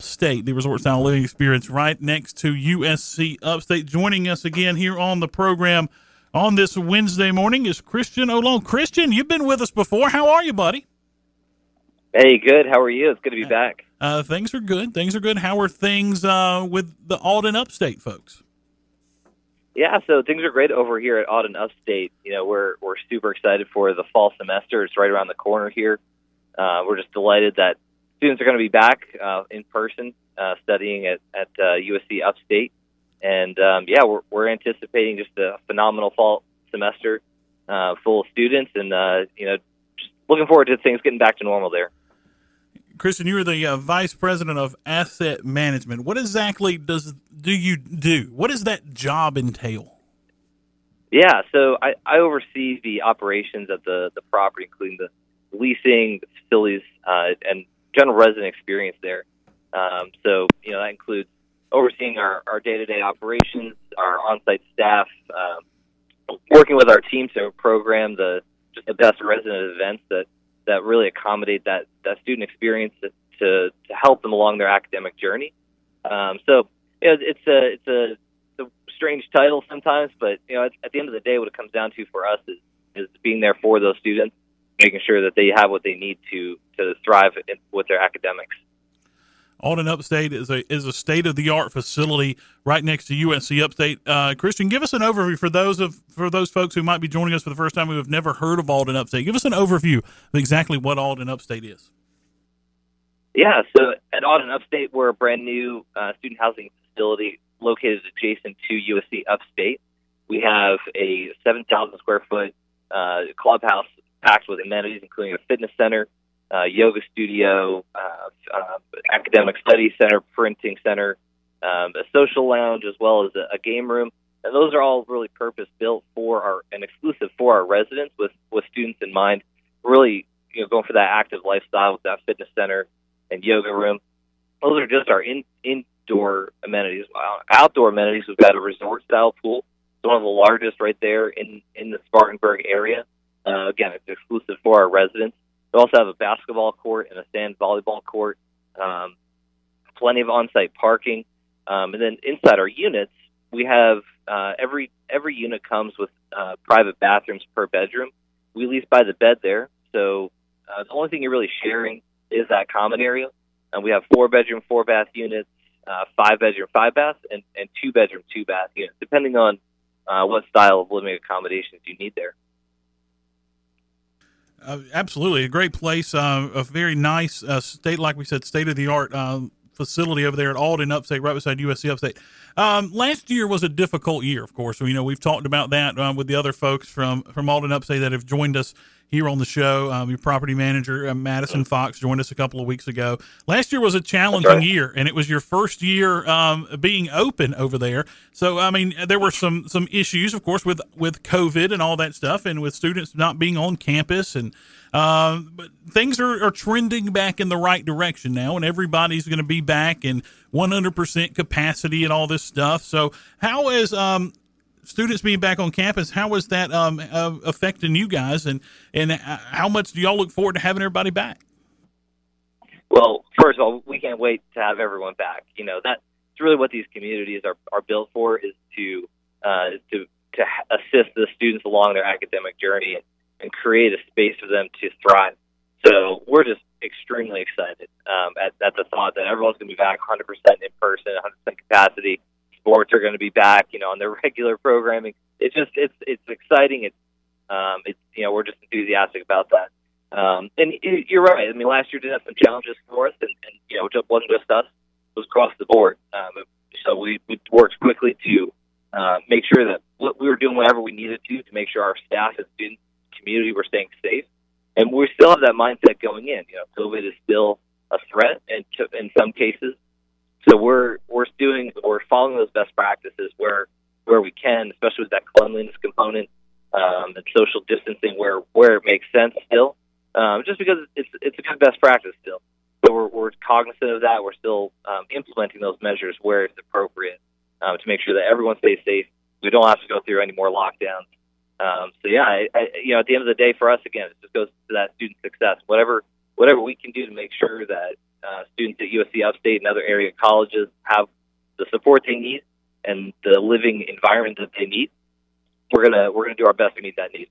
State, the resort style living experience right next to USC Upstate. Joining us again here on the program on this Wednesday morning is Christian O'Lone. Christian, you've been with us before. How are you, buddy? Hey, good. How are you? It's good to be back. Uh, things are good. Things are good. How are things uh, with the Auden Upstate folks? Yeah, so things are great over here at Auden Upstate. You know, we're we're super excited for the fall semester. It's right around the corner here. Uh, we're just delighted that students are going to be back uh, in person uh, studying at, at uh, USC Upstate. And um, yeah, we're, we're anticipating just a phenomenal fall semester uh, full of students and, uh, you know, just looking forward to things getting back to normal there. Christian, you're the uh, vice president of asset management. What exactly does do you do? What does that job entail? Yeah, so I, I oversee the operations of the, the property, including the leasing, the facilities, uh, and general resident experience there. Um, so, you know, that includes overseeing our, our day-to-day operations, our on-site staff, um, working with our team to program the just the best resident events that, that really accommodate that, that student experience to, to, to help them along their academic journey. Um, so, you know, it's a it's a, it's a strange title sometimes, but you know, at, at the end of the day, what it comes down to for us is is being there for those students making sure that they have what they need to to thrive in, with their academics. Auden Upstate is a is a state of the art facility right next to USC Upstate. Uh, Christian, give us an overview for those of for those folks who might be joining us for the first time who have never heard of Auden Upstate. Give us an overview of exactly what Auden Upstate is. Yeah, so at Auden Upstate, we're a brand new uh, student housing facility located adjacent to USC Upstate. We have a 7,000 square foot uh, clubhouse packed with amenities, including a fitness center, uh, yoga studio, uh, uh, academic study center, printing center, um, a social lounge, as well as a, a game room. And those are all really purpose built for our and exclusive for our residents with, with students in mind. Really, you know, going for that active lifestyle with that fitness center and yoga room. Those are just our in, indoor amenities. Outdoor amenities, we've got a resort style pool. It's one of the largest right there in, in the Spartanburg area. Uh, again, it's exclusive for our residents. We also have a basketball court and a sand volleyball court, um, plenty of on-site parking, um, and then inside our units, we have uh, every every unit comes with uh, private bathrooms per bedroom. We lease by the bed there, so uh, the only thing you're really sharing is that common area. And we have four bedroom, four bath units, uh, five bedroom, five bath, and, and two bedroom, two bath units, depending on uh, what style of living accommodations you need there. Uh, absolutely, a great place, uh, a very nice uh, state, like we said, state of the art um, facility over there at Auden Upstate, right beside USC Upstate. Um, last year was a difficult year, of course. You know, we've talked about that uh, with the other folks from from Auden Upstate that have joined us here on the show. Um, your property manager, uh, Madison Fox, joined us a couple of weeks ago. Last year was a challenging right. year, and it was your first year um, being open over there. So, I mean, there were some some issues, of course, with with COVID and all that stuff, and with students not being on campus and uh, but things are, are trending back in the right direction now, and everybody's going to be back in 100% capacity and all this stuff. So, how is um, students being back on campus? How is that um, uh, affecting you guys, and and how much do y'all look forward to having everybody back? Well, first of all, we can't wait to have everyone back. You know that's really what these communities are, are built for is to uh, to to assist the students along their academic journey and and create a space for them to thrive. So we're just extremely excited um, at, at the thought that everyone's going to be back 100% in person, 100% capacity. Sports are going to be back, you know, on their regular programming. It's just it's it's exciting. It's um, it's you know we're just enthusiastic about that. Um, and you're right. I mean, last year did have some challenges for us, and, and you know, it wasn't just us; it was across the board. Um, so we, we worked quickly to uh, make sure that what we were doing whatever we needed to to make sure our staff and students community, we're staying safe, and we still have that mindset going in. You know, COVID is still a threat, and in some cases, so we're we're doing those best practices where where we can, especially with that cleanliness component um, and social distancing, where where it makes sense still, um, just because it's it's a good best practice still. So we're, we're cognizant of that. We're still um, implementing those measures where it's appropriate um, to make sure that everyone stays safe. We don't have to go through any more lockdowns. Um, so yeah, I, I, you know, at the end of the day, for us again, it just goes to that student success. Whatever whatever we can do to make sure that uh, students at USC Upstate and other area colleges have the support they need and the living environment that they need, we're gonna we're gonna do our best to meet that need.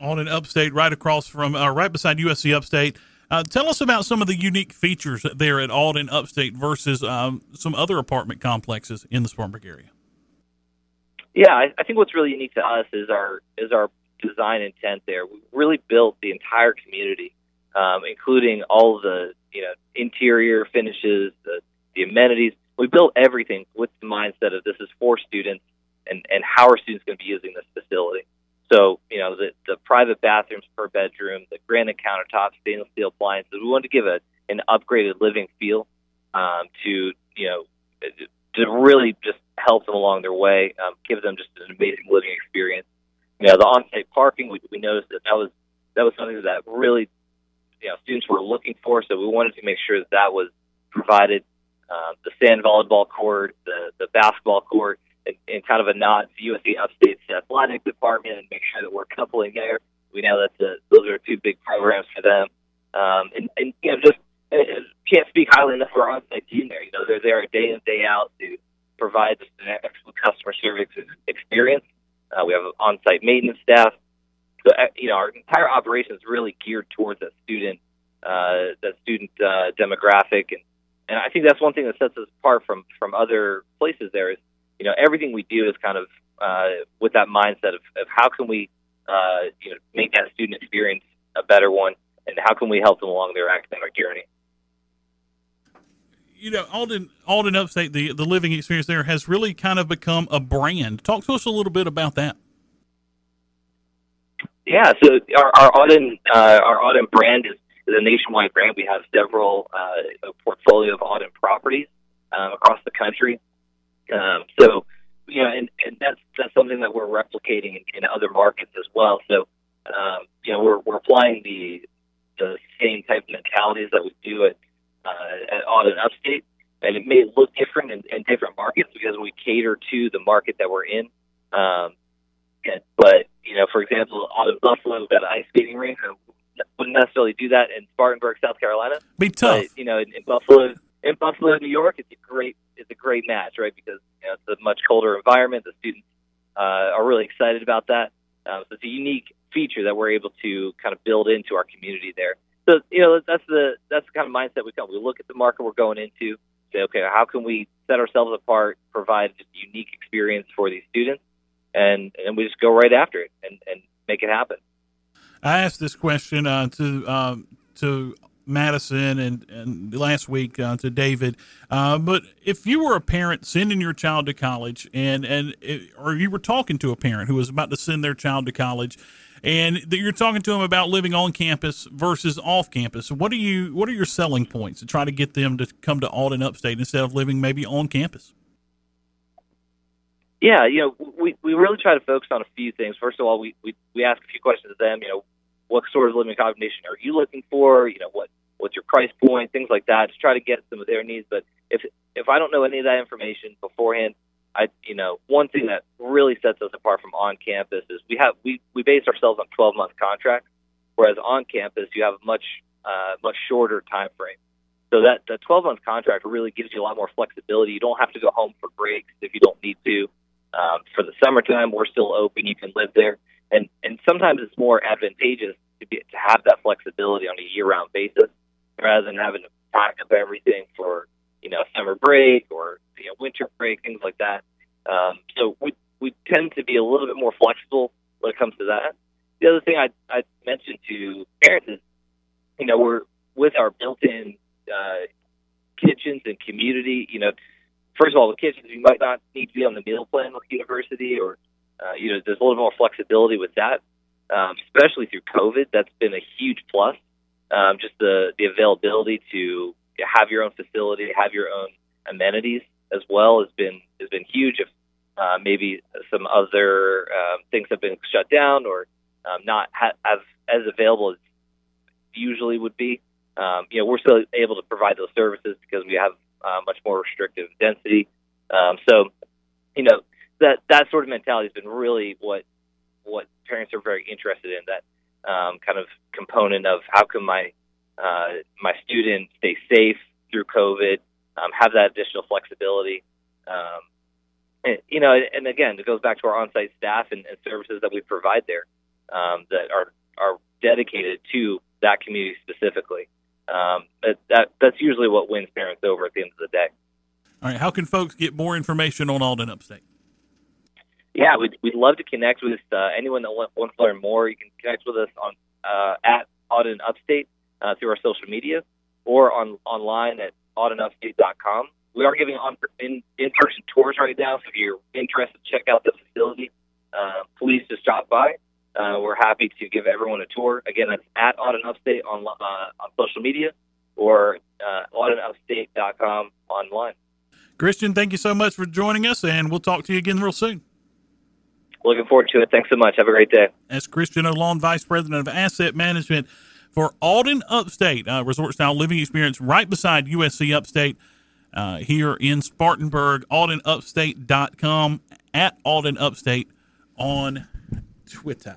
On an Upstate, right across from, uh, right beside USC Upstate. Uh, tell us about some of the unique features there at Auden Upstate versus um, some other apartment complexes in the Spartanburg area. Yeah, I, I think what's really unique to us is our is our design intent. There, we really built the entire community, um, including all the you know interior finishes, the the amenities. We built everything with the mindset of this is for students and and how are students going to be using this facility. So, you know, the, the private bathrooms per bedroom, the granite countertops, stainless steel appliances. We wanted to give a, an upgraded living feel um, to, you know, to really just help them along their way, um, give them just an amazing living experience. You know, the on-site parking, we, we noticed that that was that was something that really, you know, students were looking for. So we wanted to make sure that that was provided. Um, the sand volleyball court, the the basketball court, and kind of a nod to USC Upstate's athletic department and make sure that we're coupling there. We know that the, those are two big programs for them. Um, and, and, you know, just uh, can't speak highly enough for our team there. You know, they're there day in, day out to provide just an excellent customer service experience. Uh, we have on-site maintenance staff. So, uh, you know, our entire operation is really geared towards that student, uh, that student uh, demographic, and and I think that's one thing that sets us apart from from other places. There is you know, everything we do is kind of uh, with that mindset of, of how can we, uh, you know, make that student experience a better one, and how can we help them along their academic journey. You know, Auden, Auden Upstate, the the living experience there has really kind of become a brand. Talk to us a little bit about that. Yeah, so our, our Auden uh, our Auden brand is, a nationwide brand. We have several uh, portfolio of Auden properties um, across the country. Um, so, you know, and, and that's that's something that we're replicating in, in other markets as well. So, um, you know, we're we're applying the the same type of mentalities that we do at uh, at Auden Upstate, and it may look different in, in different markets because we cater to the market that we're in. Um, and, but you know, for example, Auden Buffalo got an ice skating rink. Wouldn't necessarily do that in Spartanburg, South Carolina. Be tough. But, you know, in, in Buffalo, in Buffalo, New York, it's a great it's a great match, right? Because you know, it's a much colder environment. The students uh, are really excited about that. Um, so it's a unique feature that we're able to kind of build into our community there. So you know that's the that's the kind of mindset we come. We look at the market we're going into, say, okay, how can we set ourselves apart, provide just a unique experience for these students, and and we just go right after it and and make it happen. I asked this question uh, to um, to Madison and, and last week uh, to David. Uh, but if you were a parent sending your child to college, and and it, or you were talking to a parent who was about to send their child to college, and that you're talking to them about living on campus versus off campus, what are you what are your selling points to try to get them to come to Auden Upstate instead of living maybe on campus? Yeah, you know, we, we really try to focus on a few things. First of all, we, we, we ask a few questions of them. You know, what sort of living accommodation are you looking for? You know, what what's your price point, things like that, to try to get some of their needs. But if if I don't know any of that information beforehand, I you know one thing that really sets us apart from on campus is we have we we base ourselves on 12 month contracts, whereas on campus you have a much uh, much shorter time frame. So that the 12 month contract really gives you a lot more flexibility. You don't have to go home for breaks if you don't need to. Um, for the summertime, we're still open. You can live there, and and sometimes it's more advantageous to be to have that flexibility on a year round basis rather than having to pack up everything for you know summer break or you know winter break, things like that. Um, so we we tend to be a little bit more flexible when it comes to that. The other thing I I mentioned to parents is you know we're with our built-in uh, kitchens and community. You know, first of all, with kitchens, you might not need to be on the meal plan with university, or uh, you know, there's a little more flexibility with that. Um, especially through COVID, that's been a huge plus um, just the the availability to have your own facility, have your own amenities as well has been has been huge. If uh, maybe some other um, things have been shut down or um, not ha- as as available as usually would be, um, you know, we're still able to provide those services because we have uh, much more restrictive density. Um, so, you know, that that sort of mentality has been really what what parents are very interested in. That um, kind of component of how can my uh, my students stay safe through COVID, um, have that additional flexibility. Um, and, you know, and again, it goes back to our on-site staff and, and services that we provide there um, that are are dedicated to that community specifically. Um, that, that that's usually what wins parents over at the end of the day. All right, how can folks get more information on Auden Upstate? Yeah, we'd, we'd love to connect with uh, anyone that wants to learn more. You can connect with us on uh, at Auden Upstate uh, through our social media or on online at audenupstate.com. We are giving on in in person tours right now, so if you're interested, check out the facility. Uh, please just drop by. Uh, we're happy to give everyone a tour. Again, that's at Auden Upstate on uh, on social media or uh, audenupstate.com online. Christian, thank you so much for joining us, and we'll talk to you again real soon. Looking forward to it. Thanks so much. Have a great day. That's Christian O'Lone, Vice President of Asset Management for Auden Upstate, uh, resort style living experience right beside USC Upstate uh, here in Spartanburg. AudenUpstate.com at Auden Upstate on Twitter.